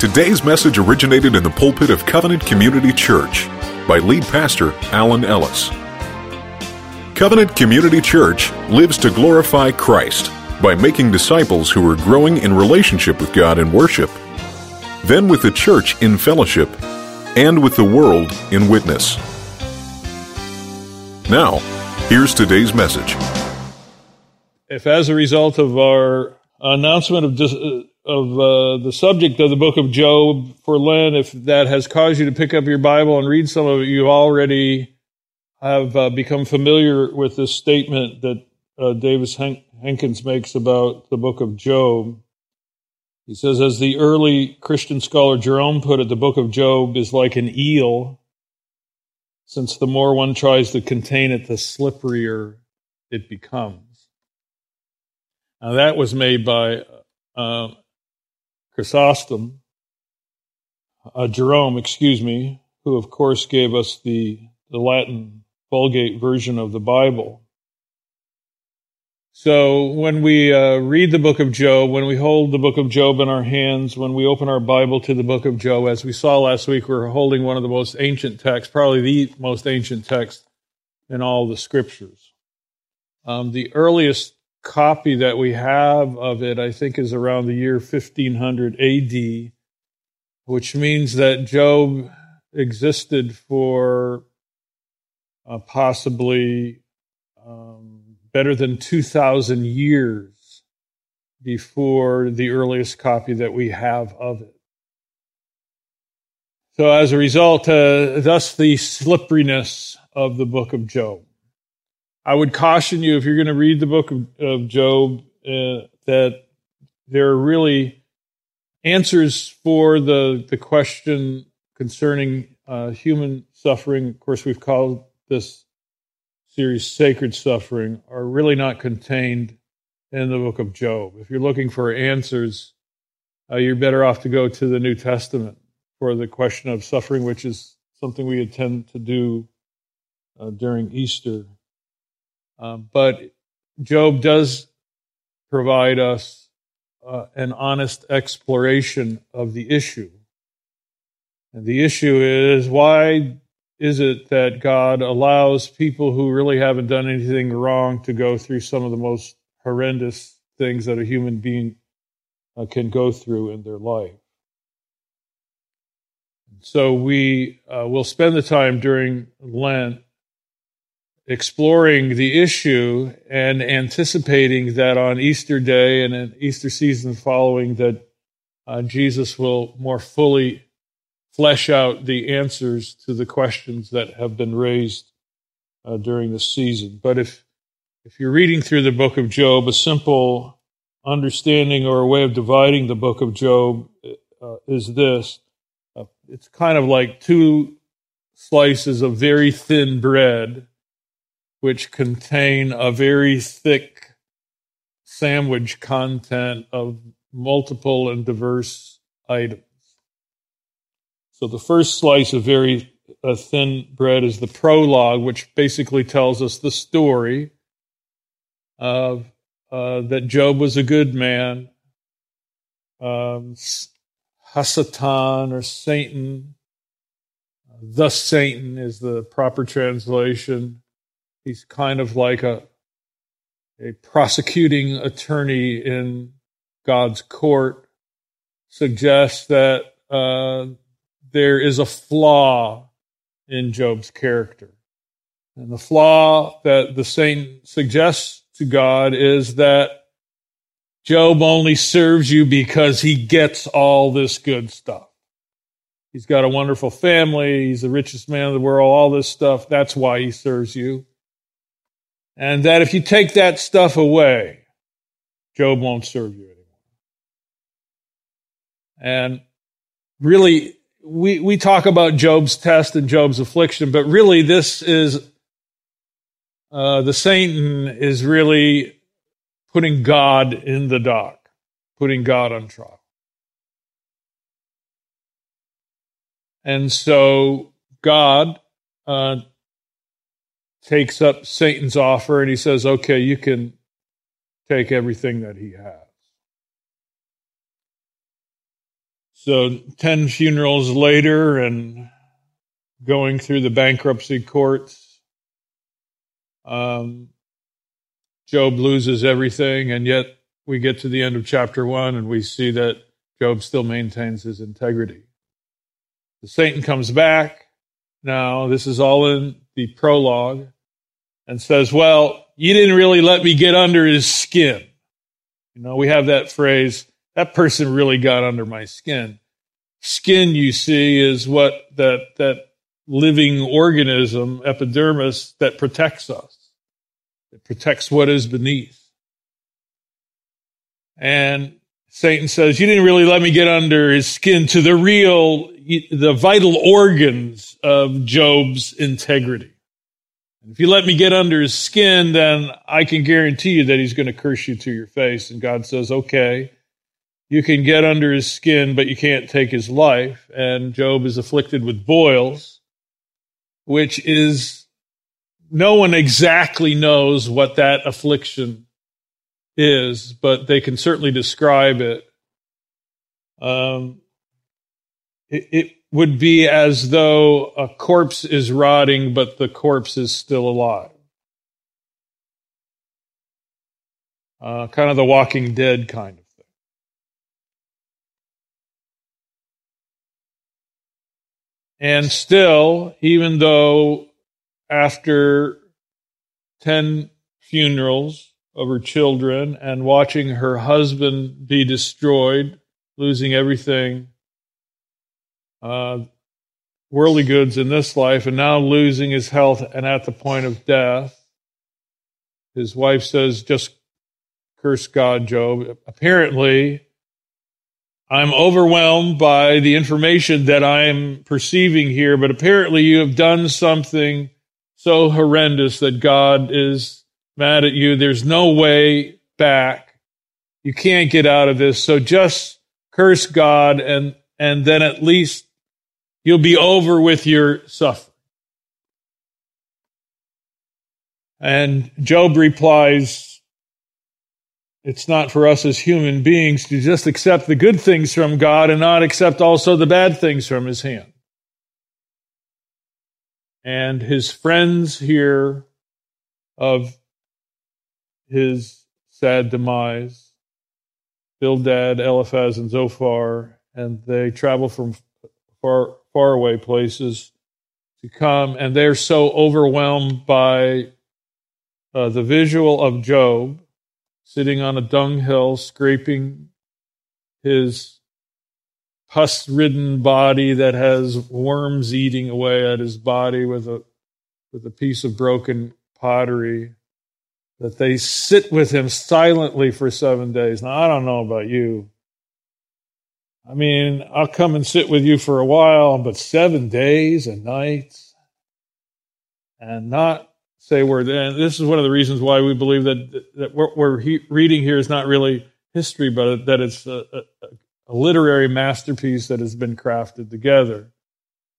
Today's message originated in the pulpit of Covenant Community Church by lead pastor Alan Ellis. Covenant Community Church lives to glorify Christ by making disciples who are growing in relationship with God in worship, then with the church in fellowship, and with the world in witness. Now, here's today's message. If, as a result of our announcement of, dis- of uh, the subject of the book of Job for Lent, if that has caused you to pick up your Bible and read some of it, you already have uh, become familiar with this statement that uh, Davis Hen- Henkins makes about the book of Job. He says, as the early Christian scholar Jerome put it, the book of Job is like an eel, since the more one tries to contain it, the slipperier it becomes. Now, that was made by uh, Chrysostom, uh, Jerome, excuse me, who, of course, gave us the, the Latin Vulgate version of the Bible. So when we uh, read the book of Job, when we hold the book of Job in our hands, when we open our Bible to the book of Job, as we saw last week, we're holding one of the most ancient texts, probably the most ancient text in all the scriptures. Um, the earliest copy that we have of it, I think, is around the year 1500 AD, which means that Job existed for uh, possibly um, better than 2,000 years before the earliest copy that we have of it. So, as a result, uh, thus the slipperiness of the book of Job. I would caution you if you're going to read the book of, of Job uh, that there are really answers for the the question concerning uh, human suffering. Of course, we've called this series "Sacred Suffering" are really not contained in the book of Job. If you're looking for answers, uh, you're better off to go to the New Testament for the question of suffering, which is something we intend to do uh, during Easter. Um, but Job does provide us uh, an honest exploration of the issue. And the issue is why is it that God allows people who really haven't done anything wrong to go through some of the most horrendous things that a human being uh, can go through in their life? So we uh, will spend the time during Lent exploring the issue and anticipating that on Easter Day and an Easter season following that uh, Jesus will more fully flesh out the answers to the questions that have been raised uh, during the season. But if if you're reading through the book of Job, a simple understanding or a way of dividing the book of Job uh, is this: uh, it's kind of like two slices of very thin bread which contain a very thick sandwich content of multiple and diverse items. So the first slice of very uh, thin bread is the prologue, which basically tells us the story of uh, that Job was a good man. Um, Hasatan or Satan, the Satan is the proper translation he's kind of like a a prosecuting attorney in God's court suggests that uh, there is a flaw in Job's character. And the flaw that the saint suggests to God is that Job only serves you because he gets all this good stuff. He's got a wonderful family. He's the richest man in the world, all this stuff. That's why he serves you. And that if you take that stuff away, Job won't serve you anymore. And really, we, we talk about Job's test and Job's affliction, but really this is, uh, the Satan is really putting God in the dock, putting God on trial. And so God uh, takes up Satan's offer and he says, okay, you can take everything that he has. So, 10 funerals later and going through the bankruptcy courts, um, Job loses everything, and yet we get to the end of chapter 1 and we see that Job still maintains his integrity. Satan comes back. Now, this is all in the prologue and says, Well, you didn't really let me get under his skin. You know, we have that phrase, that person really got under my skin. Skin, you see, is what that, that living organism, epidermis, that protects us. It protects what is beneath. And Satan says, you didn't really let me get under his skin to the real, the vital organs of Job's integrity. If you let me get under his skin, then I can guarantee you that he's going to curse you to your face. And God says, okay, you can get under his skin, but you can't take his life. And Job is afflicted with boils, which is no one exactly knows what that affliction is, but they can certainly describe it. Um, it, it would be as though a corpse is rotting, but the corpse is still alive. Uh, kind of the Walking Dead kind of thing. And still, even though after 10 funerals of her children and watching her husband be destroyed, losing everything uh, worldly goods in this life and now losing his health and at the point of death. His wife says, just curse God, Job. Apparently, I'm overwhelmed by the information that I'm perceiving here, but apparently you have done something so horrendous that God is mad at you. There's no way back. You can't get out of this. So just curse God and, and then at least You'll be over with your suffering. And Job replies, It's not for us as human beings to just accept the good things from God and not accept also the bad things from his hand. And his friends hear of his sad demise, Bildad, Eliphaz, and Zophar, and they travel from far faraway places to come, and they're so overwhelmed by uh, the visual of Job sitting on a dunghill, scraping his pus ridden body that has worms eating away at his body with a, with a piece of broken pottery, that they sit with him silently for seven days. Now, I don't know about you. I mean, I'll come and sit with you for a while, but seven days and nights and not say we're there. This is one of the reasons why we believe that, that what we're he, reading here is not really history, but that it's a, a, a literary masterpiece that has been crafted together.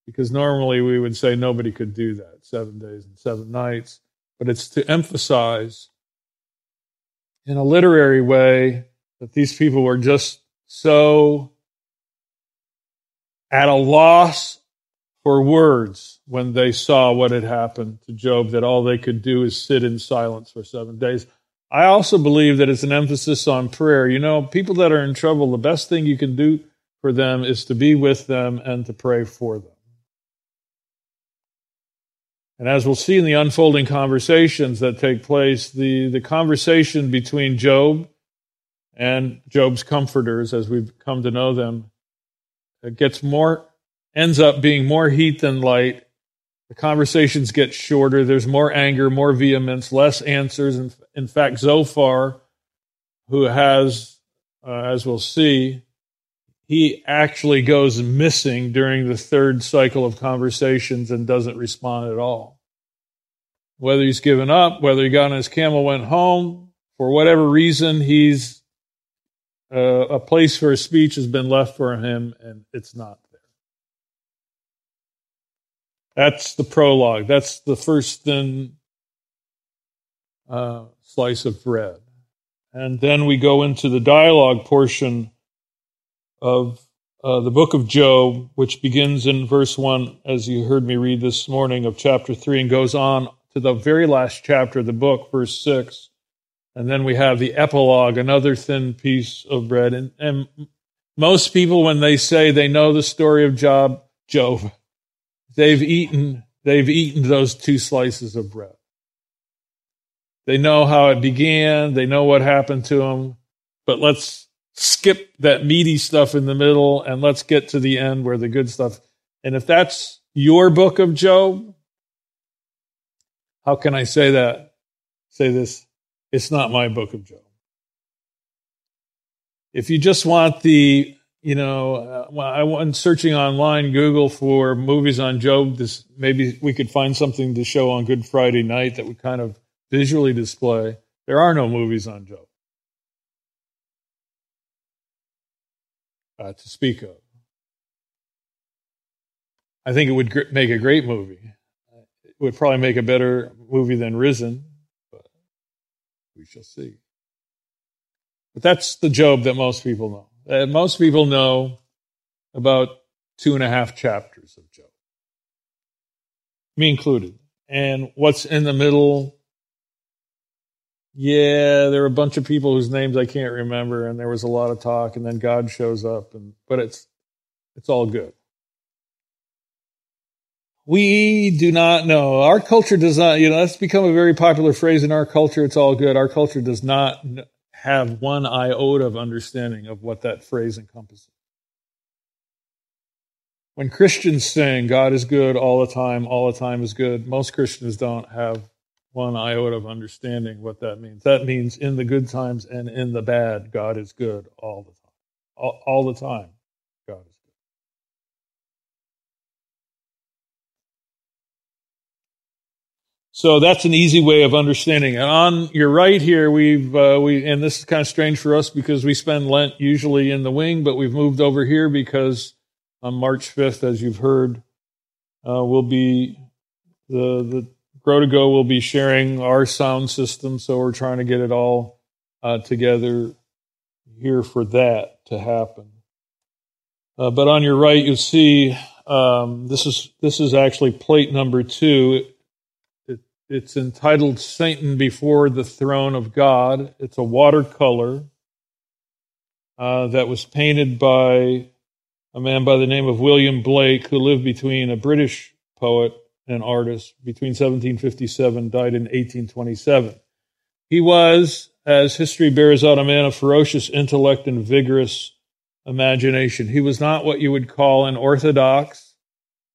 Because normally we would say nobody could do that, seven days and seven nights. But it's to emphasize in a literary way that these people were just so at a loss for words when they saw what had happened to Job, that all they could do is sit in silence for seven days. I also believe that it's an emphasis on prayer. You know, people that are in trouble, the best thing you can do for them is to be with them and to pray for them. And as we'll see in the unfolding conversations that take place, the, the conversation between Job and Job's comforters, as we've come to know them, it gets more, ends up being more heat than light. The conversations get shorter. There's more anger, more vehemence, less answers. In, in fact, Zophar, who has, uh, as we'll see, he actually goes missing during the third cycle of conversations and doesn't respond at all. Whether he's given up, whether he got on his camel, went home, for whatever reason, he's uh, a place for a speech has been left for him, and it's not there. That's the prologue. That's the first thin uh, slice of bread. And then we go into the dialogue portion of, uh, the book of Job, which begins in verse 1, as you heard me read this morning, of chapter 3, and goes on to the very last chapter of the book, verse 6. And then we have the epilogue, another thin piece of bread. And, and most people, when they say they know the story of Job, Job, they've eaten, they've eaten those two slices of bread. They know how it began. They know what happened to him. But let's skip that meaty stuff in the middle and let's get to the end where the good stuff. And if that's your book of Job, how can I say that? Say this. It's not my book of Job. If you just want the, you know, uh, I went searching online, Google for movies on Job. This maybe we could find something to show on Good Friday night that would kind of visually display. There are no movies on Job. uh, to speak of. I think it would gr- make a great movie. It would probably make a better movie than Risen, we shall see. But that's the Job that most people know. Uh, most people know about two and a half chapters of Job, me included. And what's in the middle yeah, there were a bunch of people whose names I can't remember, and there was a lot of talk, and then God shows up, and but it's it's all good. We do not know. Our culture does not, you know, that's become a very popular phrase in our culture. It's all good. Our culture does not have one iota of understanding of what that phrase encompasses. When Christians sing, God is good all the time, all the time is good, most Christians don't have one iota of understanding what that means. That means in the good times and in the bad, God is good all the time. All, all the time, God is good. So that's an easy way of understanding. And on your right here, we've uh, we and this is kind of strange for us because we spend Lent usually in the wing, but we've moved over here because on March fifth, as you've heard, uh, will be the the Grow to Go will be sharing our sound system, so we're trying to get it all uh, together here for that to happen. Uh, but on your right, you see um, this is this is actually plate number two. It, it's entitled "Satan Before the Throne of God." It's a watercolor uh, that was painted by a man by the name of William Blake, who lived between a British poet and artist between 1757, died in 1827. He was, as history bears out, a man of ferocious intellect and vigorous imagination. He was not what you would call an orthodox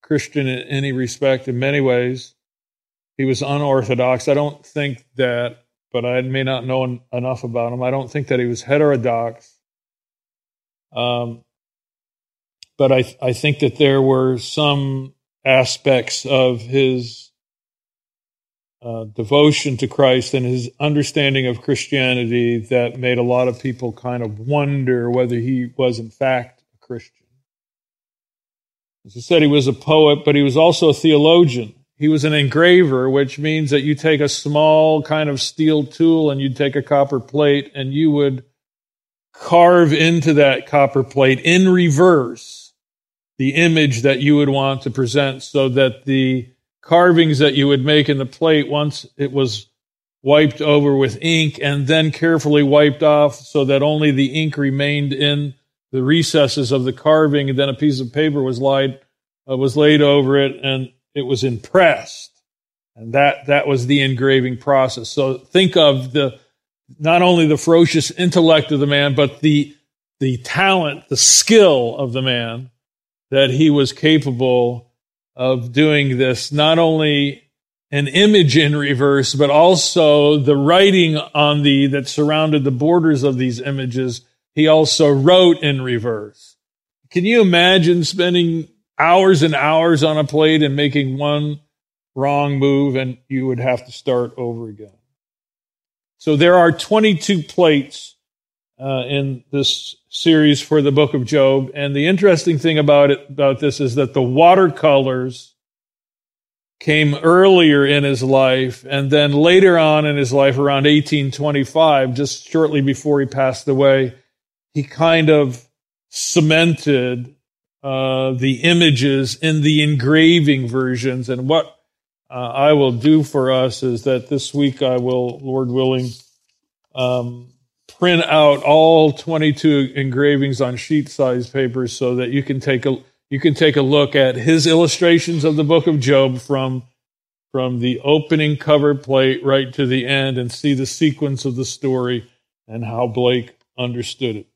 Christian in any respect, in many ways. He was unorthodox. I don't think that, but I may not know enough about him. I don't think that he was heterodox. Um, but I, I think that there were some aspects of his uh, devotion to Christ and his understanding of Christianity that made a lot of people kind of wonder whether he was, in fact, a Christian. As I said, he was a poet, but he was also a theologian. He was an engraver, which means that you take a small kind of steel tool and you'd take a copper plate and you would carve into that copper plate in reverse the image that you would want to present so that the carvings that you would make in the plate once it was wiped over with ink and then carefully wiped off so that only the ink remained in the recesses of the carving and then a piece of paper was laid uh, was laid over it and it was impressed and that that was the engraving process so think of the not only the ferocious intellect of the man but the the talent the skill of the man that he was capable of doing this, not only an image in reverse, but also the writing on the that surrounded the borders of these images. He also wrote in reverse. Can you imagine spending hours and hours on a plate and making one wrong move and you would have to start over again? So there are 22 plates uh, in this series for the book of Job. And the interesting thing about it, about this is that the watercolors came earlier in his life. And then later on in his life, around 1825, just shortly before he passed away, he kind of cemented uh, the images in the engraving versions. And what uh, I will do for us is that this week I will, Lord willing, um, print out all 22 engravings on sheet size papers so that you can take a you can take a look at his illustrations of the book of Job from from the opening cover plate right to the end and see the sequence of the story and how Blake understood it.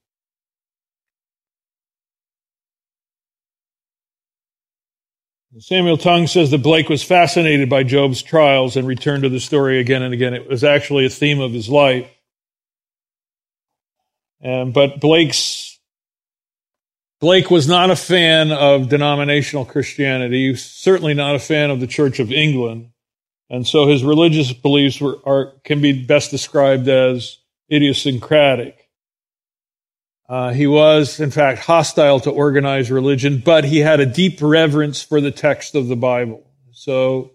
Samuel Tongue says that Blake was fascinated by Job's trials and returned to the story again and again. It was actually a theme of his life. Um, but Blake's Blake was not a fan of denominational Christianity. He was certainly not a fan of the Church of England. And so his religious beliefs were, are, can be best described as idiosyncratic. Uh, he was, in fact, hostile to organized religion, but he had a deep reverence for the text of the Bible. So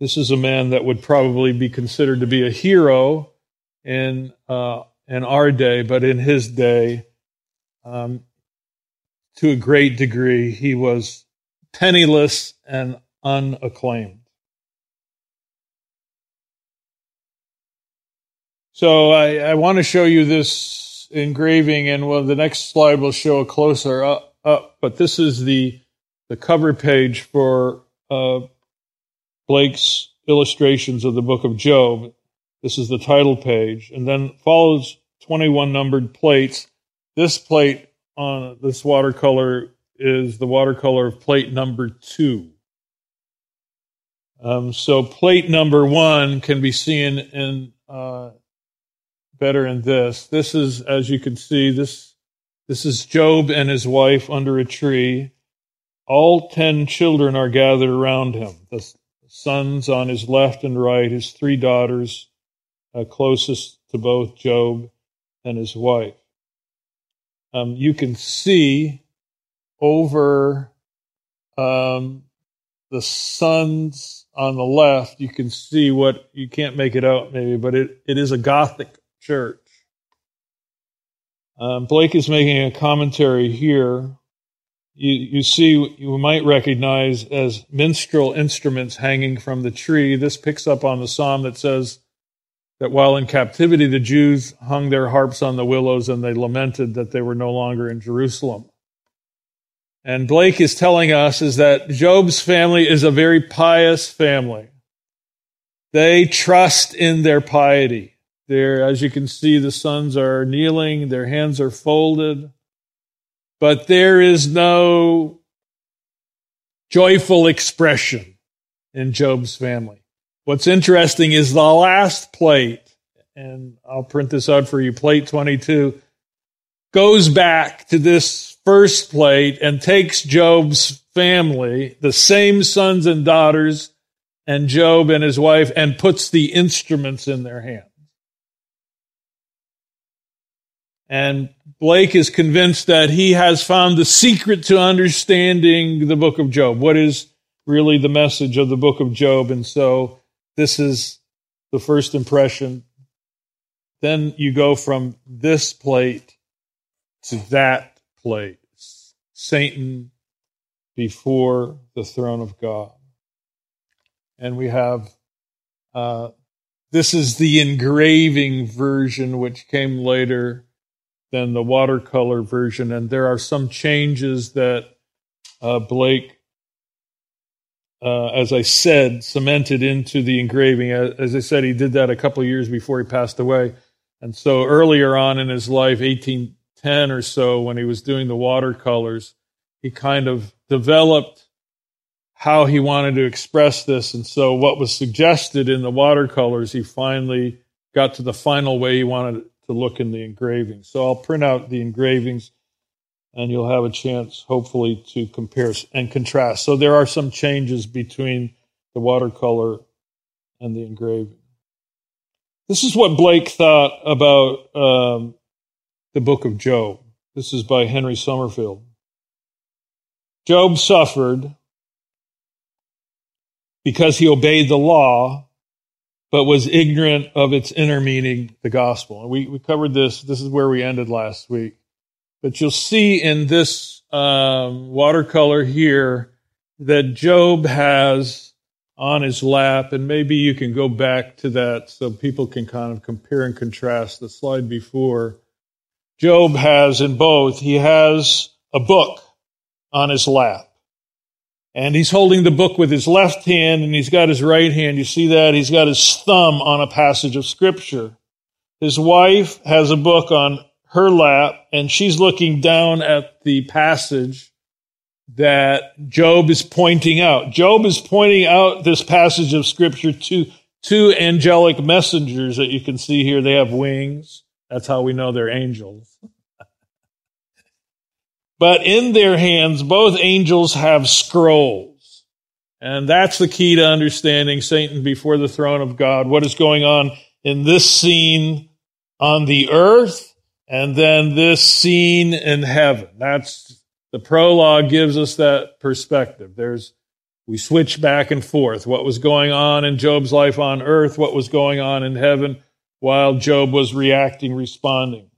this is a man that would probably be considered to be a hero in uh, in our day, but in his day, um, to a great degree, he was penniless and unacclaimed. So I, I want to show you this engraving, and well, the next slide will show a closer up. up but this is the the cover page for uh, Blake's illustrations of the Book of Job. This is the title page, and then follows 21 numbered plates. This plate on this watercolor is the watercolor of plate number two. Um, so plate number one can be seen in uh, better in this. This is, as you can see, this this is Job and his wife under a tree. All ten children are gathered around him. The sons on his left and right, his three daughters uh, closest to both Job and his wife. Um, you can see over um, the sons on the left, you can see what you can't make it out maybe, but it, it is a Gothic church. Um, Blake is making a commentary here. You, you see, you might recognize as minstrel instruments hanging from the tree. This picks up on the psalm that says, that while in captivity, the Jews hung their harps on the willows and they lamented that they were no longer in Jerusalem. And Blake is telling us is that Job's family is a very pious family. They trust in their piety. There, as you can see, the sons are kneeling, their hands are folded, but there is no joyful expression in Job's family. What's interesting is the last plate, and I'll print this out for you, plate 22, goes back to this first plate and takes Job's family, the same sons and daughters, and Job and his wife, and puts the instruments in their hands. And Blake is convinced that he has found the secret to understanding the book of Job. What is really the message of the book of Job? And so this is the first impression. Then you go from this plate to that plate. Satan before the throne of God. And we have, uh, this is the engraving version, which came later than the watercolor version. And there are some changes that uh, Blake uh, as I said, cemented into the engraving. As I said, he did that a couple of years before he passed away. And so earlier on in his life, 1810 or so, when he was doing the watercolors, he kind of developed how he wanted to express this. And so what was suggested in the watercolors, he finally got to the final way he wanted to look in the engraving. So I'll print out the engravings and you'll have a chance, hopefully, to compare and contrast. So there are some changes between the watercolor and the engraving. This is what Blake thought about um, the book of Job. This is by Henry Summerfield. Job suffered because he obeyed the law, but was ignorant of its inner meaning, the gospel. And we, we covered this. This is where we ended last week. But you'll see in this um, watercolor here that Job has on his lap, and maybe you can go back to that so people can kind of compare and contrast the slide before. Job has in both, he has a book on his lap. And he's holding the book with his left hand and he's got his right hand. You see that? He's got his thumb on a passage of scripture. His wife has a book on her lap and she's looking down at the passage that Job is pointing out. Job is pointing out this passage of scripture to two angelic messengers that you can see here. They have wings. That's how we know they're angels. But in their hands, both angels have scrolls. And that's the key to understanding Satan before the throne of God. What is going on in this scene on the earth and then this scene in heaven. That's the prologue gives us that perspective. There's, we switch back and forth. What was going on in Job's life on earth? What was going on in heaven while Job was reacting, responding?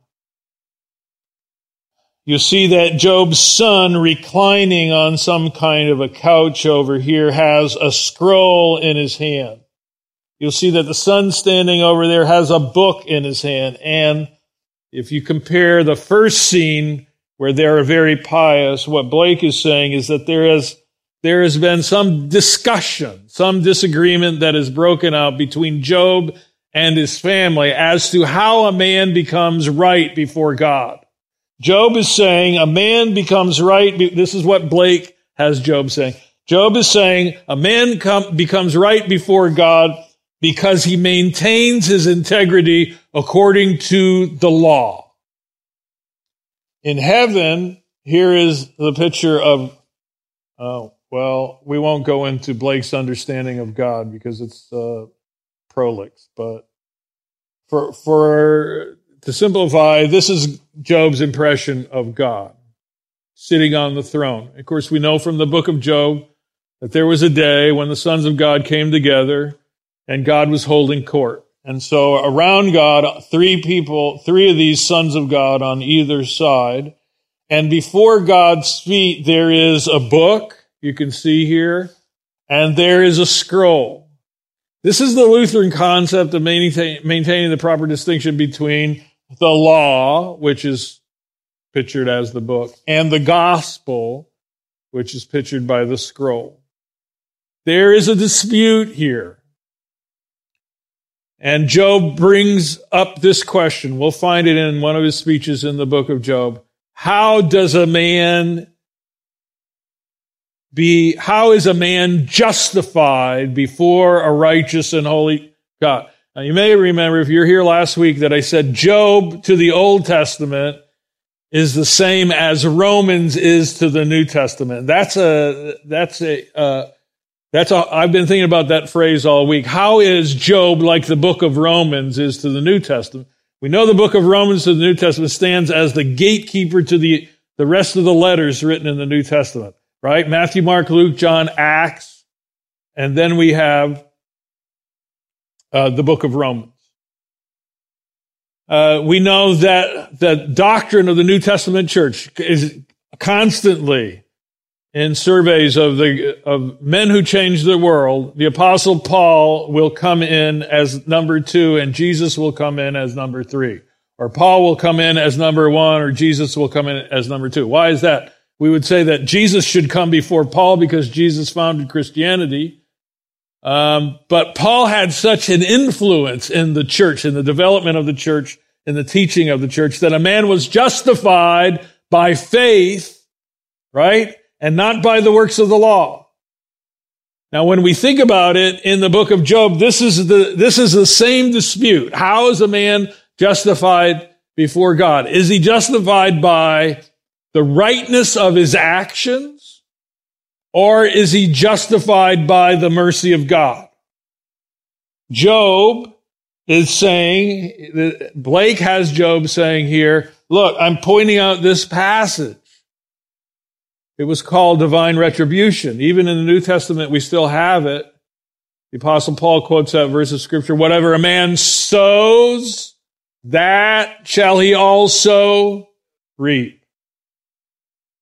You see that Job's son reclining on some kind of a couch over here has a scroll in his hand. You'll see that the son standing over there has a book in his hand. And if you compare the first scene where they are very pious, what Blake is saying is that there has, there has been some discussion, some disagreement that has broken out between Job and his family as to how a man becomes right before God. Job is saying a man becomes right. This is what Blake has Job saying. Job is saying a man come, becomes right before God because he maintains his integrity according to the law. In heaven, here is the picture of, oh, well, we won't go into Blake's understanding of God because it's uh, prolix, but for, for to simplify, this is Job's impression of God sitting on the throne. Of course, we know from the book of Job that there was a day when the sons of God came together and God was holding court. And so around God, three people, three of these sons of God on either side. And before God's feet, there is a book you can see here, and there is a scroll. This is the Lutheran concept of maintaining the proper distinction between the law, which is pictured as the book, and the gospel, which is pictured by the scroll. There is a dispute here. And Job brings up this question. We'll find it in one of his speeches in the book of Job. How does a man be, how is a man justified before a righteous and holy God? Now, you may remember if you're here last week that I said Job to the Old Testament is the same as Romans is to the New Testament. That's a, that's a, uh, that's a, I've been thinking about that phrase all week. How is Job like the book of Romans is to the New Testament? We know the book of Romans to the New Testament stands as the gatekeeper to the, the rest of the letters written in the New Testament, right? Matthew, Mark, Luke, John, Acts. And then we have uh, the book of Romans. Uh, we know that the doctrine of the New Testament church is constantly in surveys of the of men who changed the world. The apostle Paul will come in as number two, and Jesus will come in as number three, or Paul will come in as number one, or Jesus will come in as number two. Why is that? We would say that Jesus should come before Paul because Jesus founded Christianity. Um, but Paul had such an influence in the church, in the development of the church, in the teaching of the church, that a man was justified by faith, right? And not by the works of the law. Now, when we think about it in the book of Job, this is the, this is the same dispute. How is a man justified before God? Is he justified by the rightness of his actions? Or is he justified by the mercy of God? Job is saying, Blake has Job saying here, look, I'm pointing out this passage. It was called divine retribution. Even in the New Testament, we still have it. The apostle Paul quotes that verse of scripture, whatever a man sows, that shall he also reap.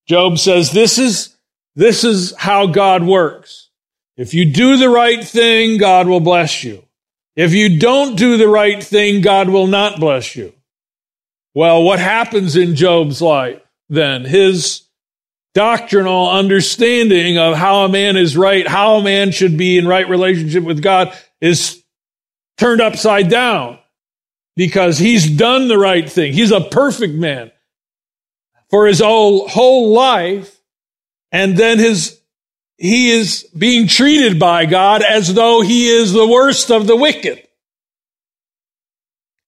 Job says, this is, this is how God works. If you do the right thing, God will bless you. If you don't do the right thing, God will not bless you. Well, what happens in Job's life then? His doctrinal understanding of how a man is right, how a man should be in right relationship with God is turned upside down because he's done the right thing. He's a perfect man for his whole, whole life. And then his, he is being treated by God as though he is the worst of the wicked.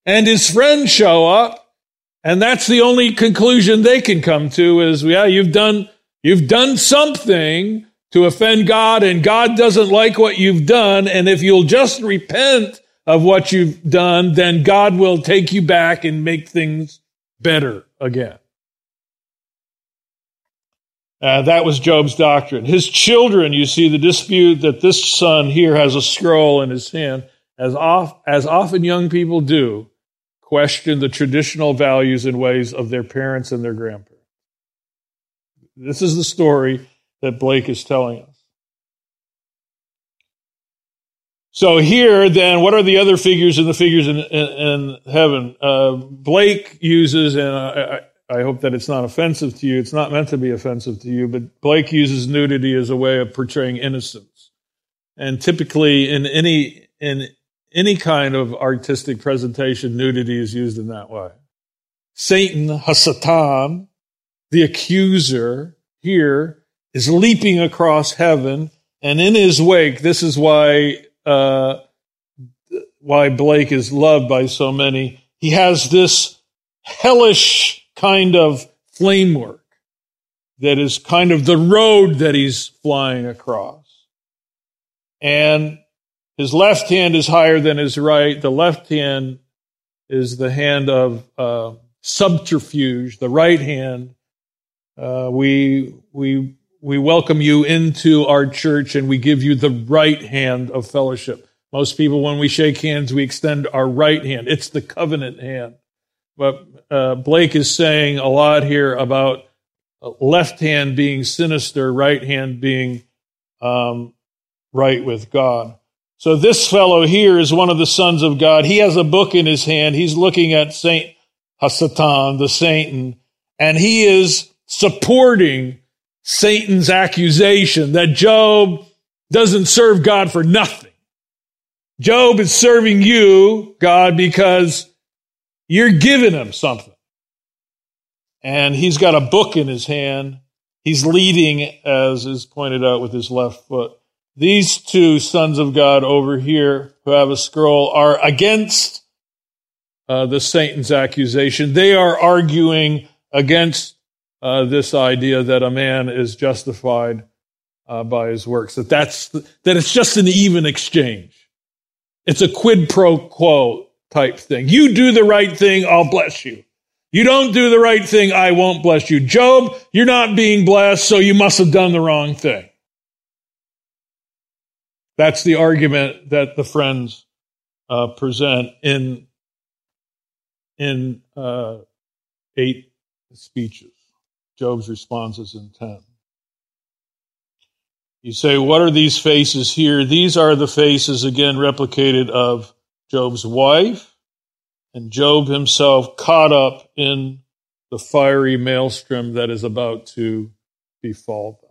And his friends show up and that's the only conclusion they can come to is, yeah, you've done, you've done something to offend God and God doesn't like what you've done. And if you'll just repent of what you've done, then God will take you back and make things better again. Uh, that was Job's doctrine. His children, you see the dispute that this son here has a scroll in his hand, as, as often young people do question the traditional values and ways of their parents and their grandparents. This is the story that Blake is telling us. So here, then, what are the other figures and the figures in, in, in heaven? Uh, Blake uses, and I, I, hope that it's not offensive to you. It's not meant to be offensive to you, but Blake uses nudity as a way of portraying innocence. And typically, in any in any kind of artistic presentation, nudity is used in that way. Satan, Hasatan, the accuser here is leaping across heaven and in his wake, this is why, uh, why Blake is loved by so many. He has this hellish kind of flamework that is kind of the road that he's flying across. And his left hand is higher than his right. The left hand is the hand of uh, subterfuge. The right hand, uh, we we we welcome you into our church and we give you the right hand of fellowship. Most people, when we shake hands, we extend our right hand. It's the covenant hand. But uh, Blake is saying a lot here about left hand being sinister, right hand being um, right with God. So this fellow here is one of the sons of God. He has a book in his hand. He's looking at Saint Hasatan, the Satan, and he is supporting Satan's accusation that Job doesn't serve God for nothing. Job is serving you, God, because you're giving him something. And he's got a book in his hand. He's leading, as is pointed out, with his left foot. These two sons of God over here who have a scroll are against uh, the Satan's accusation. They are arguing against uh, this idea that a man is justified uh, by his works. That that's that it's just an even exchange. It's a quid pro quo type thing. You do the right thing, I'll bless you. You don't do the right thing, I won't bless you. Job, you're not being blessed, so you must have done the wrong thing. That's the argument that the friends uh, present in in uh, eight speeches. Job's responses in ten. You say, what are these faces here? These are the faces again replicated of Job's wife and Job himself caught up in the fiery maelstrom that is about to befall them.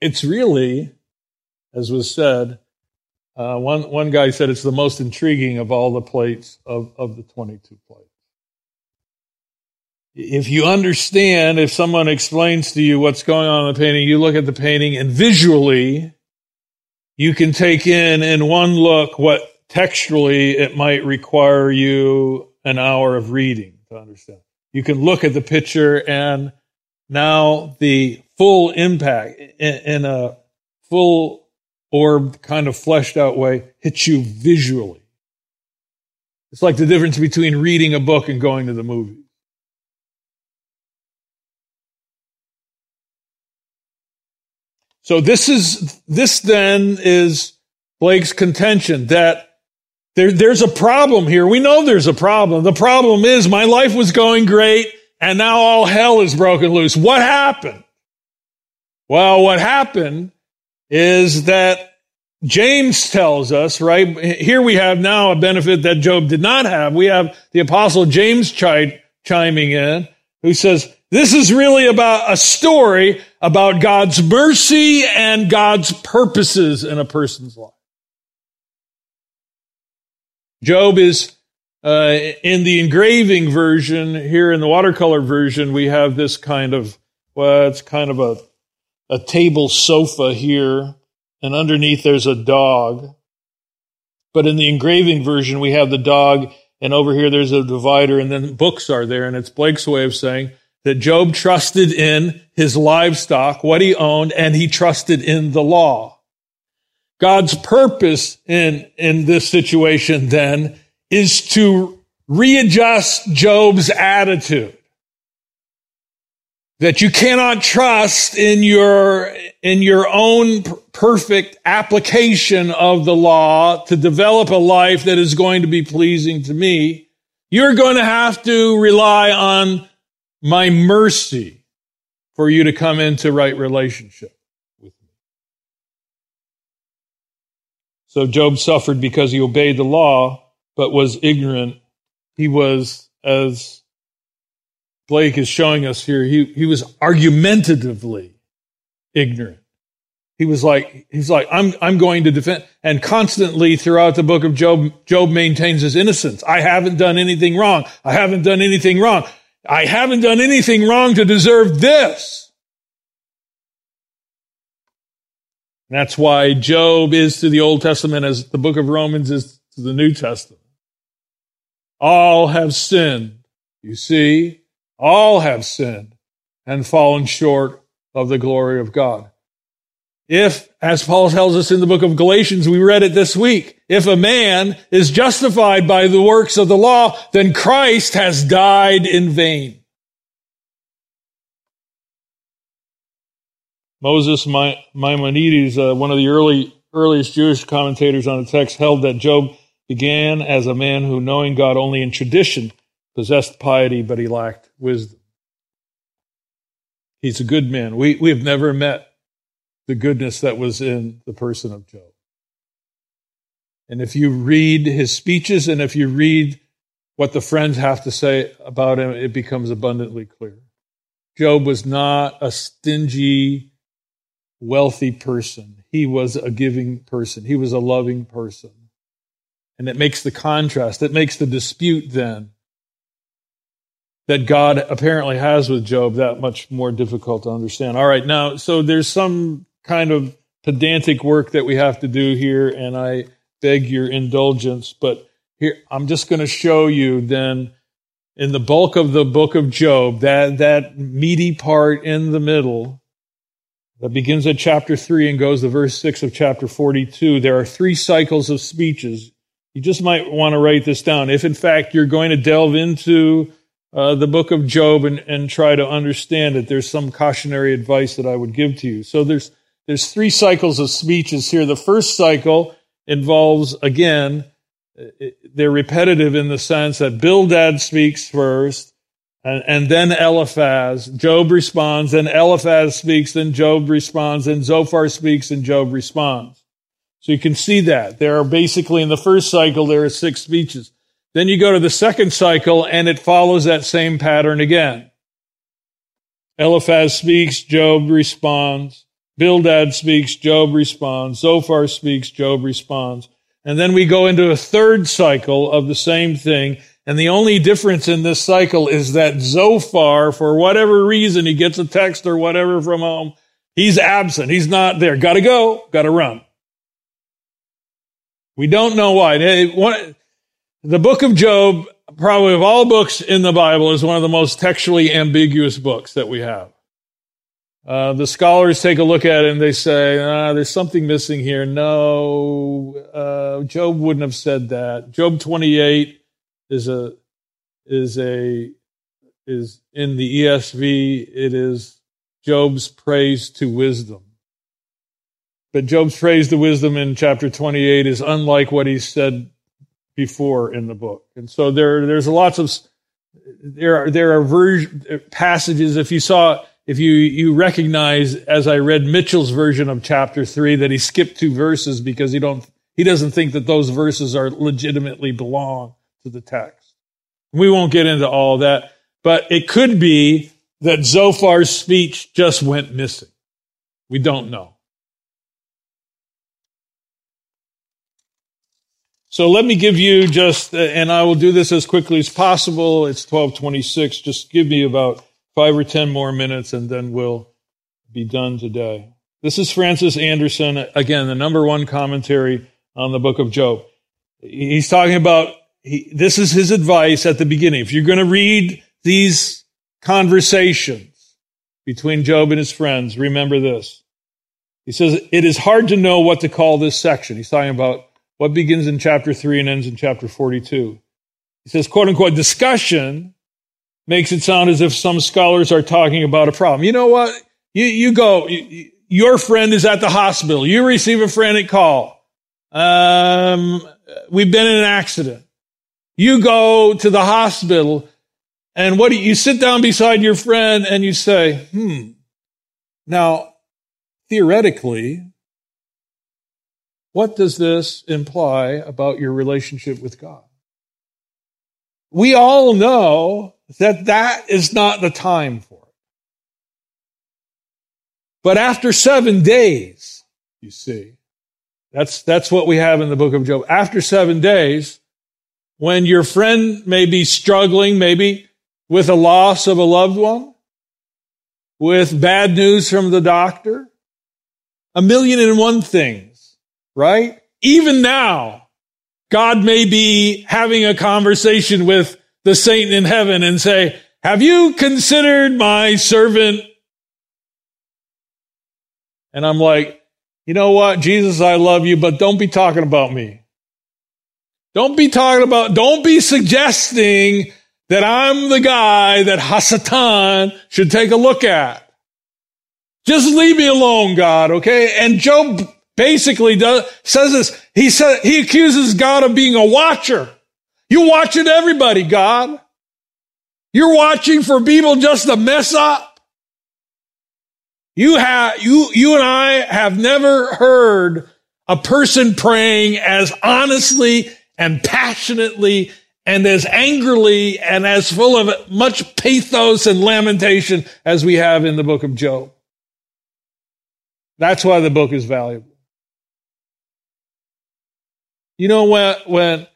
It's really as was said, uh, one, one guy said it's the most intriguing of all the plates of, of the 22 plates. If you understand, if someone explains to you what's going on in the painting, you look at the painting and visually you can take in in one look what textually it might require you an hour of reading to understand. You can look at the picture and now the full impact in, in a full orb kind of fleshed out way hits you visually. It's like the difference between reading a book and going to the movies. So this is, this then is Blake's contention that there, there's a problem here. We know there's a problem. The problem is my life was going great and now all hell is broken loose. What happened? Well, what happened is that James tells us, right? Here we have now a benefit that Job did not have. We have the apostle James ch- chiming in, who says, this is really about a story about God's mercy and God's purposes in a person's life. Job is uh, in the engraving version, here in the watercolor version, we have this kind of, well, it's kind of a, a table sofa here, and underneath there's a dog. But in the engraving version, we have the dog, and over here there's a divider, and then books are there, and it's Blake's way of saying that Job trusted in his livestock, what he owned, and he trusted in the law. God's purpose in, in this situation then is to readjust Job's attitude. That you cannot trust in your, in your own perfect application of the law to develop a life that is going to be pleasing to me. You're going to have to rely on my mercy for you to come into right relationship with me. So Job suffered because he obeyed the law, but was ignorant. He was, as Blake is showing us here, he, he was argumentatively ignorant. He was like, he's like, I'm, I'm going to defend. And constantly throughout the book of Job, Job maintains his innocence. I haven't done anything wrong. I haven't done anything wrong. I haven't done anything wrong to deserve this. That's why Job is to the Old Testament as the book of Romans is to the New Testament. All have sinned. You see, all have sinned and fallen short of the glory of God. If, as Paul tells us in the book of Galatians, we read it this week, if a man is justified by the works of the law, then Christ has died in vain. Moses Maimonides, uh, one of the early, earliest Jewish commentators on the text, held that Job began as a man who, knowing God only in tradition, possessed piety, but he lacked wisdom. He's a good man. We, we have never met the goodness that was in the person of Job. And if you read his speeches and if you read what the friends have to say about him, it becomes abundantly clear. Job was not a stingy, wealthy person. He was a giving person. He was a loving person. And it makes the contrast, it makes the dispute then that God apparently has with Job that much more difficult to understand. All right, now, so there's some kind of pedantic work that we have to do here, and I beg your indulgence. But here, I'm just going to show you then in the bulk of the book of Job, that, that meaty part in the middle that begins at chapter 3 and goes to verse 6 of chapter 42. There are three cycles of speeches. You just might want to write this down. If in fact you're going to delve into uh, the book of Job and, and try to understand it, there's some cautionary advice that I would give to you. So there's there's three cycles of speeches here. The first cycle involves, again, they're repetitive in the sense that Bildad speaks first, and, and, then Eliphaz. Job responds, then Eliphaz speaks, then Job responds, then Zophar speaks, and Job responds. So you can see that. There are basically, in the first cycle, there are six speeches. Then you go to the second cycle, and it follows that same pattern again. Eliphaz speaks, Job responds. Bildad speaks, Job responds. Zophar speaks, Job responds. And then we go into a third cycle of the same thing. And the only difference in this cycle is that Zophar, for whatever reason, he gets a text or whatever from home. He's absent. He's not there. Gotta go. Gotta run. We don't know why. The book of Job, probably of all books in the Bible, is one of the most textually ambiguous books that we have. Uh, the scholars take a look at it and they say, ah, there's something missing here. No, uh, Job wouldn't have said that. Job 28 is a, is a, is in the ESV, it is Job's praise to wisdom. But Job's praise to wisdom in chapter 28 is unlike what he said before in the book. And so there, there's lots of there are, there are ver- passages, if you saw, if you, you recognize, as I read Mitchell's version of chapter three, that he skipped two verses because he don't, he doesn't think that those verses are legitimately belong to the text. We won't get into all that, but it could be that Zophar's speech just went missing. We don't know. So let me give you just, and I will do this as quickly as possible. It's 1226. Just give me about five or 10 more minutes and then we'll be done today. This is Francis Andersen, again, the number one commentary on the book of Job. He's talking about, he, this is his advice at the beginning. If you're going to read these conversations between Job and his friends, remember this. He says, it is hard to know what to call this section. He's talking about what begins in chapter 3 and ends in chapter 42. He says, quote unquote, discussion makes it sound as if some scholars are talking about a problem. You know what? You, you go, you, your friend is at the hospital. You receive a frantic call. Um, we've been in an accident. You go to the hospital and what do you, you sit down beside your friend and you say, hmm, now theoretically, what does this imply about your relationship with God? We all know that that is not the time for it. But after seven days, you see, that's, that's what we have in the book of Job. After seven days, when your friend may be struggling, maybe with a loss of a loved one, with bad news from the doctor, a million and one things right? Even now, God may be having a conversation with the saint in heaven and say, have you considered my servant? And I'm like, you know what? Jesus, I love you, but don't be talking about me. Don't be talking about, don't be suggesting that I'm the guy that Hasatan should take a look at. Just leave me alone, God, okay? And Job basically does, says this. He said, he accuses God of being a watcher. You watching everybody, God. You're watching for people just to mess up. You have, you, you and I have never heard a person praying as honestly and passionately and as angrily and as full of much pathos and lamentation as we have in the book of Job. That's why the book is valuable. You know when when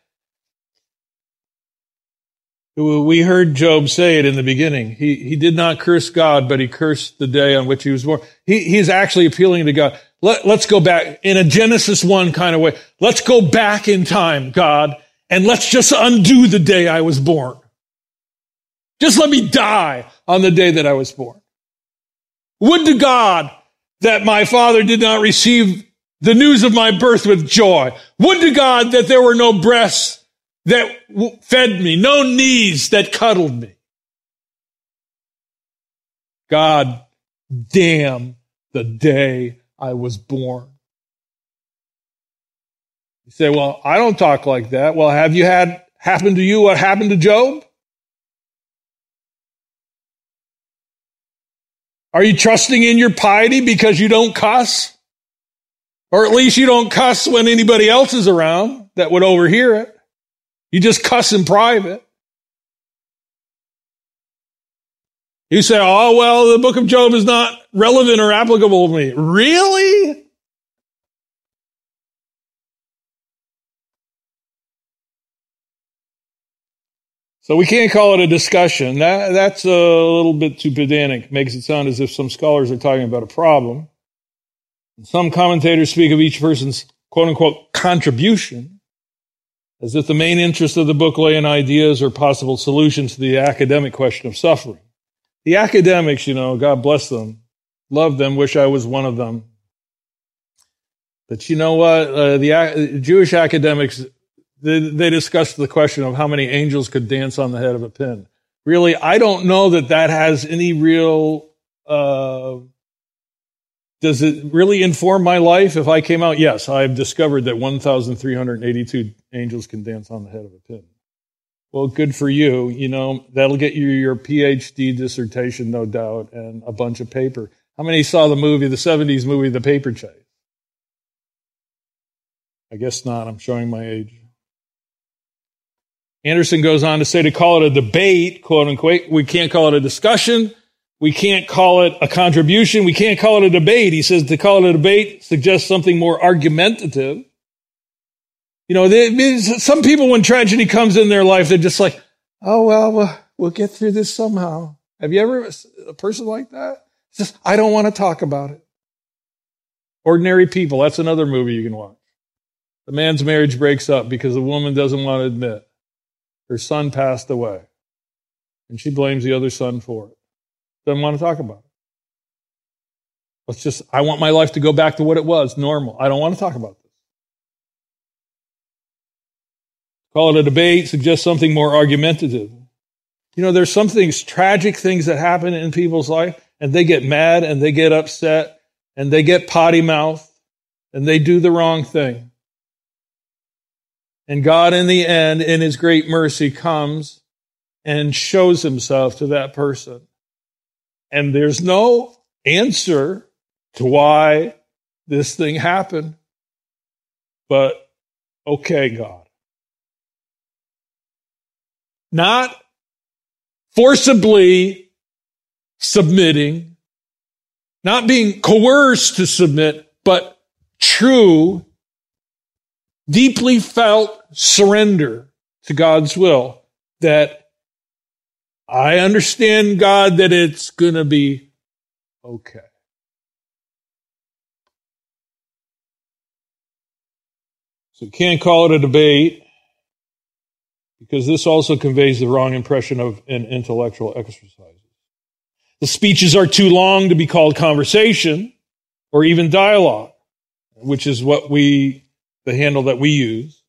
we heard Job say it in the beginning. He he did not curse God, but he cursed the day on which he was born. He he's actually appealing to God. Let, let's go back in a Genesis 1 kind of way. Let's go back in time, God, and let's just undo the day I was born. Just let me die on the day that I was born. Would to God that my father did not receive the news of my birth with joy. Would to God that there were no breasts that fed me, no knees that cuddled me. God damn the day I was born. You say, well, I don't talk like that. Well, have you had happen to you what happened to Job? Are you trusting in your piety because you don't cuss? Or at least you don't cuss when anybody else is around that would overhear it. You just cuss in private. You say, oh, well, the book of Job is not relevant or applicable to me. Really? So we can't call it a discussion. That, that's a little bit too pedantic. Makes it sound as if some scholars are talking about a problem. Some commentators speak of each person's quote unquote contribution as if the main interest of the book lay in ideas or possible solutions to the academic question of suffering. The academics, you know, God bless them, love them, wish I was one of them. But you know what? Uh, the Jewish academics, they, they discussed the question of how many angels could dance on the head of a pin. Really, I don't know that that has any real uh, does it really inform my life if I came out? Yes, I've discovered that 1,382 angels can dance on the head of a pin. Well, good for you. You know, that'll get you your PhD dissertation, no doubt, and a bunch of paper. How many saw the movie, the 70s movie, The Paper Chase? I guess not. I'm showing my age. Andersen goes on to say to call it a debate, quote unquote, we can't call it a discussion. We can't call it a contribution. We can't call it a debate. He says to call it a debate suggests something more argumentative. You know, some people, when tragedy comes in their life, they're just like, oh, well, we'll get through this somehow. Have you ever, a person like that? It's just, I don't want to talk about it. Ordinary People, that's another movie you can watch. The man's marriage breaks up because the woman doesn't want to admit her son passed away. And she blames the other son for it. Doesn't want to talk about it. Let's just, I want my life to go back to what it was, normal. I don't want to talk about this. Call it a debate, suggest something more argumentative. You know, there's some things, tragic things that happen in people's life, and they get mad and they get upset and they get potty mouth and they do the wrong thing. And God, in the end, in His great mercy, comes and shows Himself to that person. And there's no answer to why this thing happened. But okay, God. Not forcibly submitting, not being coerced to submit, but true, deeply felt surrender to God's will that I understand, God, that it's going to be okay. So you can't call it a debate because this also conveys the wrong impression of an intellectual exercise. The speeches are too long to be called conversation or even dialogue, which is what we, the handle that we use.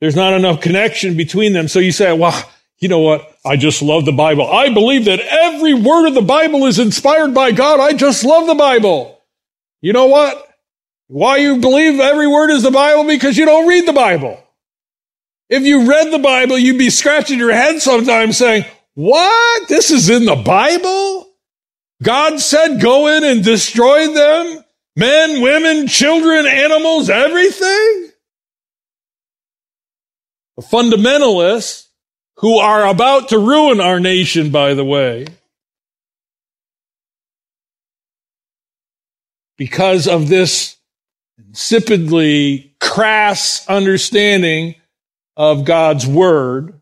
There's not enough connection between them. So you say, well, you know what? I just love the Bible. I believe that every word of the Bible is inspired by God. I just love the Bible. You know what? Why you believe every word is the Bible? Because you don't read the Bible. If you read the Bible, you'd be scratching your head sometimes saying, what? This is in the Bible? God said go in and destroy them? Men, women, children, animals, everything? A fundamentalists who are about to ruin our nation, by the way, because of this insipidly crass understanding of God's word.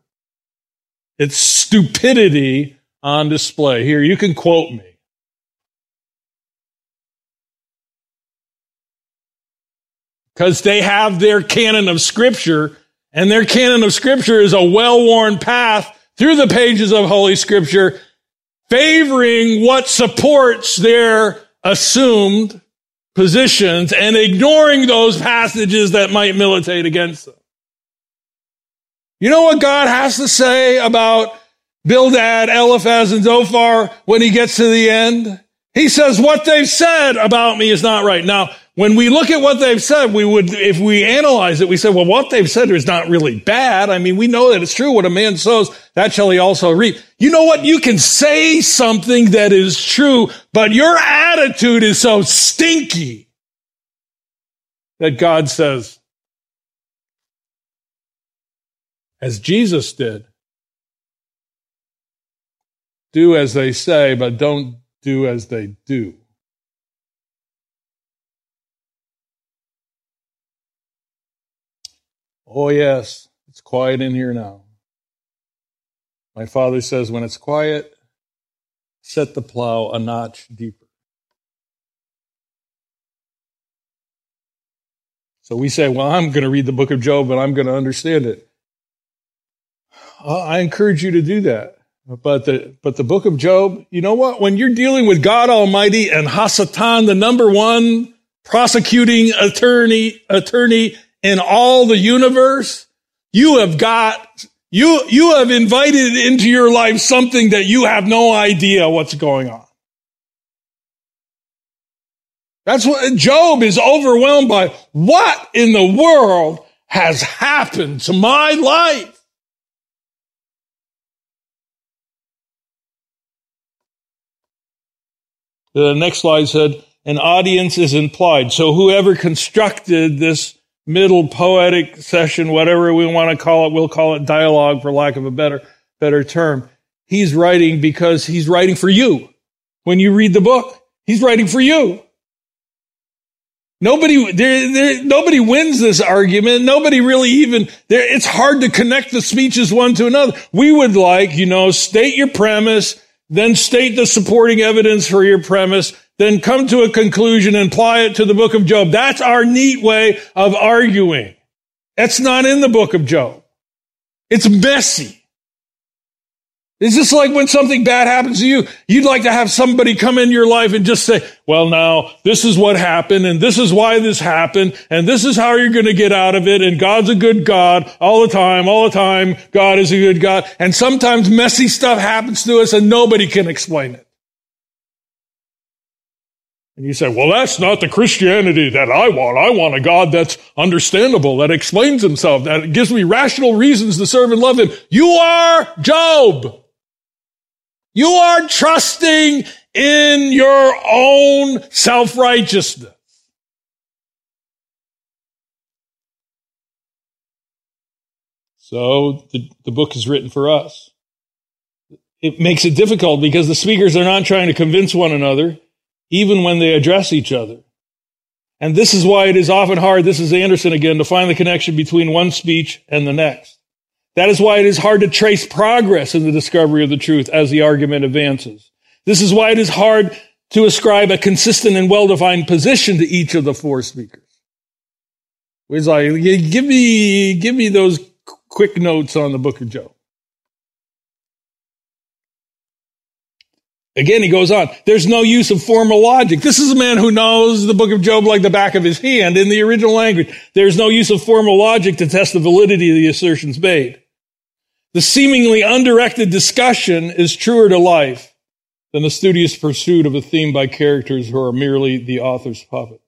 It's stupidity on display. Here, you can quote me. Because they have their canon of scripture and their canon of scripture is a well-worn path through the pages of Holy Scripture, favoring what supports their assumed positions and ignoring those passages that might militate against them. You know what God has to say about Bildad, Eliphaz, and Zophar when he gets to the end? He says, what they've said about me is not right. Now, when we look at what they've said, we would, if we analyze it, we say, well, what they've said is not really bad. I mean, we know that it's true. What a man sows, that shall he also reap. You know what? You can say something that is true, but your attitude is so stinky that God says, as Jesus did, do as they say, but don't do as they do. Oh, yes, it's quiet in here now. My father says when it's quiet, set the plow a notch deeper. So we say, well, I'm going to read the book of Job and I'm going to understand it. Uh, I encourage you to do that. But the, but the book of Job, you know what? When you're dealing with God Almighty and Hasatan, the number one prosecuting attorney, attorney in all the universe, you have got, you, you have invited into your life something that you have no idea what's going on. That's what Job is overwhelmed by. What in the world has happened to my life? The next slide said, an audience is implied. So whoever constructed this middle poetic session, whatever we want to call it, we'll call it dialogue for lack of a better, better term. He's writing because he's writing for you. When you read the book, he's writing for you. Nobody, there, there, nobody wins this argument. Nobody really even, there, it's hard to connect the speeches one to another. We would like, you know, state your premise, then state the supporting evidence for your premise, then come to a conclusion and apply it to the book of Job. That's our neat way of arguing. That's not in the book of Job. It's messy. It's just like when something bad happens to you, you'd like to have somebody come in your life and just say, well, now this is what happened and this is why this happened and this is how you're going to get out of it. And God's a good God all the time, all the time. God is a good God. And sometimes messy stuff happens to us and nobody can explain it. And you say, well, that's not the Christianity that I want. I want a God that's understandable, that explains himself, that gives me rational reasons to serve and love him. You are Job. You are trusting in your own self-righteousness. So the, the book is written for us. It makes it difficult because the speakers are not trying to convince one another, even when they address each other. And this is why it is often hard, this is Andersen again, to find the connection between one speech and the next. That is why it is hard to trace progress in the discovery of the truth as the argument advances. This is why it is hard to ascribe a consistent and well-defined position to each of the four speakers. It's like, give me, give me those quick notes on the book of Job. Again, he goes on, there's no use of formal logic. This is a man who knows the book of Job like the back of his hand in the original language. There's no use of formal logic to test the validity of the assertions made. The seemingly undirected discussion is truer to life than the studious pursuit of a theme by characters who are merely the author's puppet.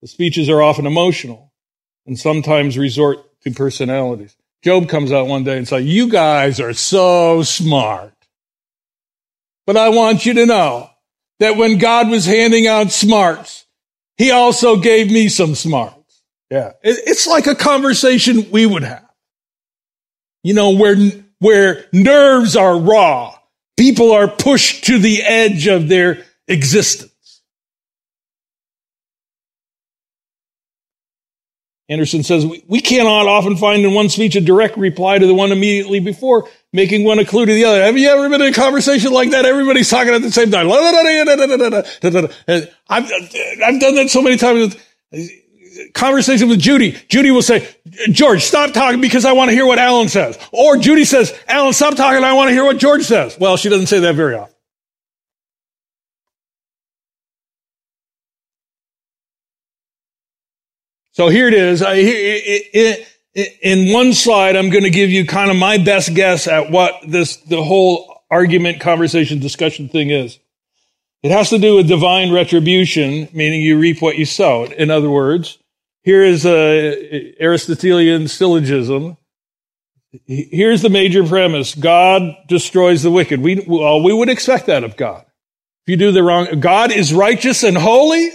The speeches are often emotional and sometimes resort to personalities. Job comes out one day and says, you guys are so smart. But I want you to know that when God was handing out smarts, he also gave me some smarts. Yeah. It's like a conversation we would have you know, where, where nerves are raw. People are pushed to the edge of their existence. Andersen says, we we cannot often find in one speech a direct reply to the one immediately before, making one a clue to the other. Have you ever been in a conversation like that? Everybody's talking at the same time. I've, I've done that so many times conversation with Judy, Judy will say, George, stop talking because I want to hear what Alan says. Or Judy says, Alan, stop talking. I want to hear what George says. Well, she doesn't say that very often. So here it is. I, it, it, in one slide, I'm going to give you kind of my best guess at what this, the whole argument, conversation, discussion thing is. It has to do with divine retribution, meaning you reap what you sow. In other words, here is a Aristotelian syllogism. Here's the major premise. God destroys the wicked. We, well, we would expect that of God. If you do the wrong, God is righteous and holy.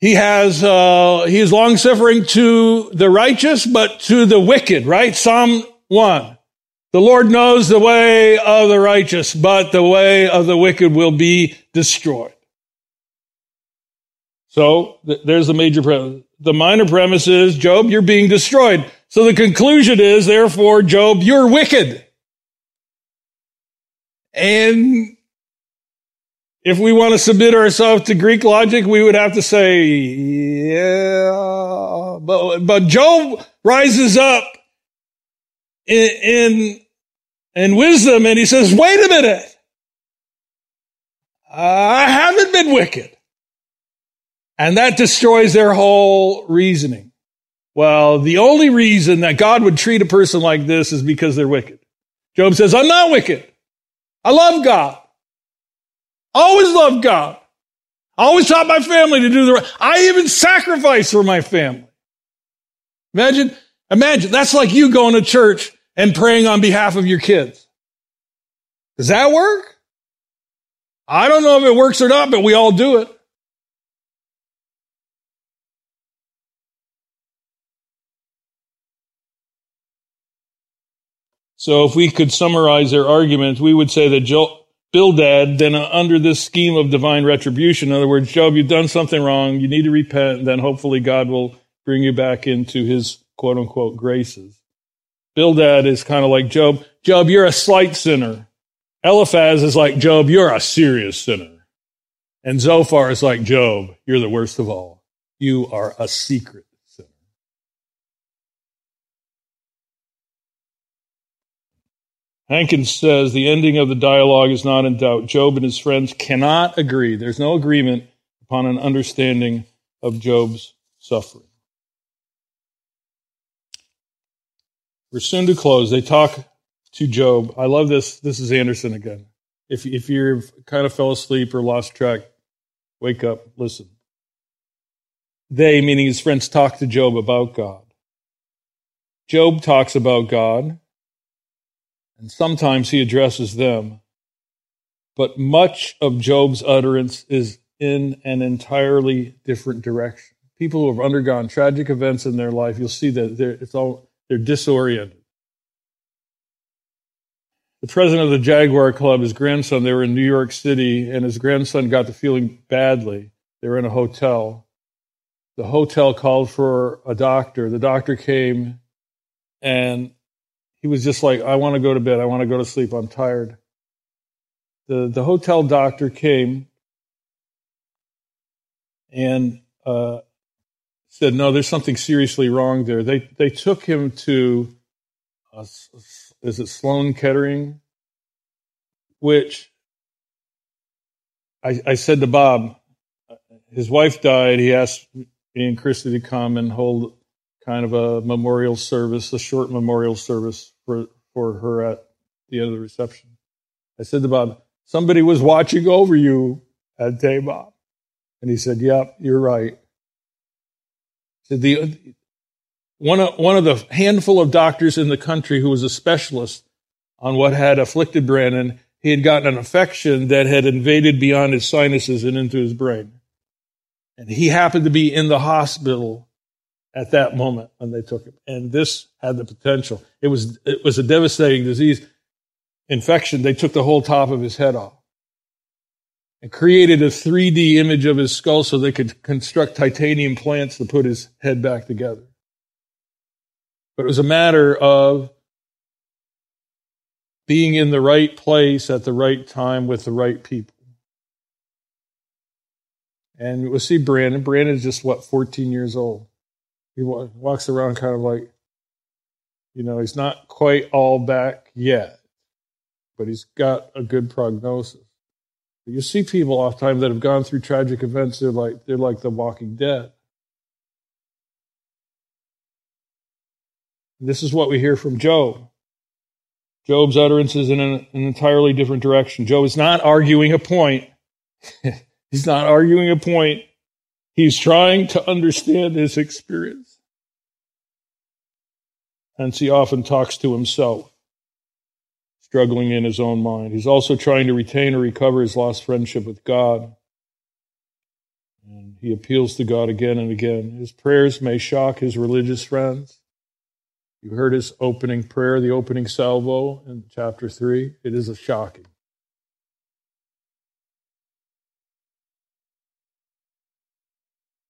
He has, uh, he is long suffering to the righteous, but to the wicked, right? Psalm 1. The Lord knows the way of the righteous, but the way of the wicked will be destroyed. So th- there's the major premise. The minor premise is, Job, you're being destroyed. So the conclusion is, therefore, Job, you're wicked. And if we want to submit ourselves to Greek logic, we would have to say, yeah, but, but Job rises up in, in, in wisdom and he says, wait a minute. I haven't been wicked. And that destroys their whole reasoning. Well, the only reason that God would treat a person like this is because they're wicked. Job says, I'm not wicked. I love God. Always loved God. I always taught my family to do the right. I even sacrifice for my family. Imagine, imagine, that's like you going to church and praying on behalf of your kids. Does that work? I don't know if it works or not, but we all do it. So if we could summarize their argument, we would say that jo- Bildad, then under this scheme of divine retribution, in other words, Job, you've done something wrong, you need to repent, and then hopefully God will bring you back into his quote unquote graces. Bildad is kind of like Job. Job, you're a slight sinner. Eliphaz is like Job, you're a serious sinner. And Zophar is like Job, you're the worst of all. You are a secret Hankins says the ending of the dialogue is not in doubt. Job and his friends cannot agree. There's no agreement upon an understanding of Job's suffering. We're soon to close. They talk to Job. I love this. This is Andersen again. If, if you kind of fell asleep or lost track, wake up, listen. They, meaning his friends, talk to Job about God. Job talks about God. And sometimes he addresses them. But much of Job's utterance is in an entirely different direction. People who have undergone tragic events in their life, you'll see that they're, it's all, they're disoriented. The president of the Jaguar Club, his grandson, they were in New York City, and his grandson got the feeling badly. They were in a hotel. The hotel called for a doctor. The doctor came, and he was just like, I want to go to bed. I want to go to sleep. I'm tired. The, the hotel doctor came and uh, said, No, there's something seriously wrong there. They, they took him to, uh, is it Sloan Kettering? Which I, I said to Bob, his wife died. He asked me and Christy to come and hold kind of a memorial service, a short memorial service for, for her at the end of the reception. I said to Bob, somebody was watching over you at day, Bob. And he said, yep, you're right. said the, one of, one of the handful of doctors in the country who was a specialist on what had afflicted Brandon, he had gotten an infection that had invaded beyond his sinuses and into his brain. And he happened to be in the hospital at that moment when they took him. And this had the potential. It was, it was a devastating disease infection. They took the whole top of his head off and created a 3D image of his skull so they could construct titanium plants to put his head back together. But it was a matter of being in the right place at the right time with the right people. And we'll see Brandon. Brandon is just, what, 14 years old he walks around kind of like, you know, he's not quite all back yet, but he's got a good prognosis. You see people oftentimes that have gone through tragic events, they're like they're like the walking dead. This is what we hear from Job. Job's utterance is in an, an entirely different direction. Job is not arguing a point. He's not arguing a point. He's trying to understand his experience. Hence, he often talks to himself, struggling in his own mind. He's also trying to retain or recover his lost friendship with God. And he appeals to God again and again. His prayers may shock his religious friends. You heard his opening prayer, the opening salvo in chapter 3. It is a shocking.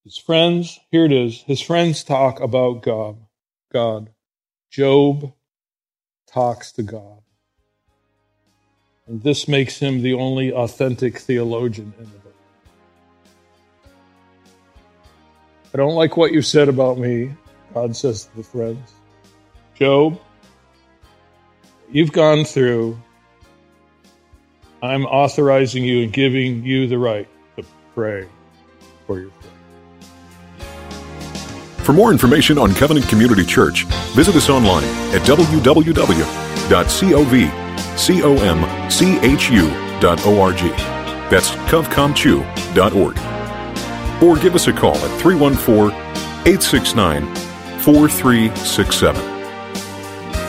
His friends, here it is, his friends talk about God. God. Job talks to God. And this makes him the only authentic theologian in the book. I don't like what you said about me, God says to the friends. Job, you've gone through. I'm authorizing you and giving you the right to pray for your. For more information on Covenant Community Church, visit us online at www.covcomchu.org. That's covcomchu.org. Or give us a call at 314 869 4367.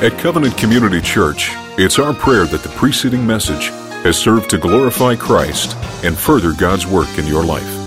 At Covenant Community Church, it's our prayer that the preceding message has served to glorify Christ and further God's work in your life.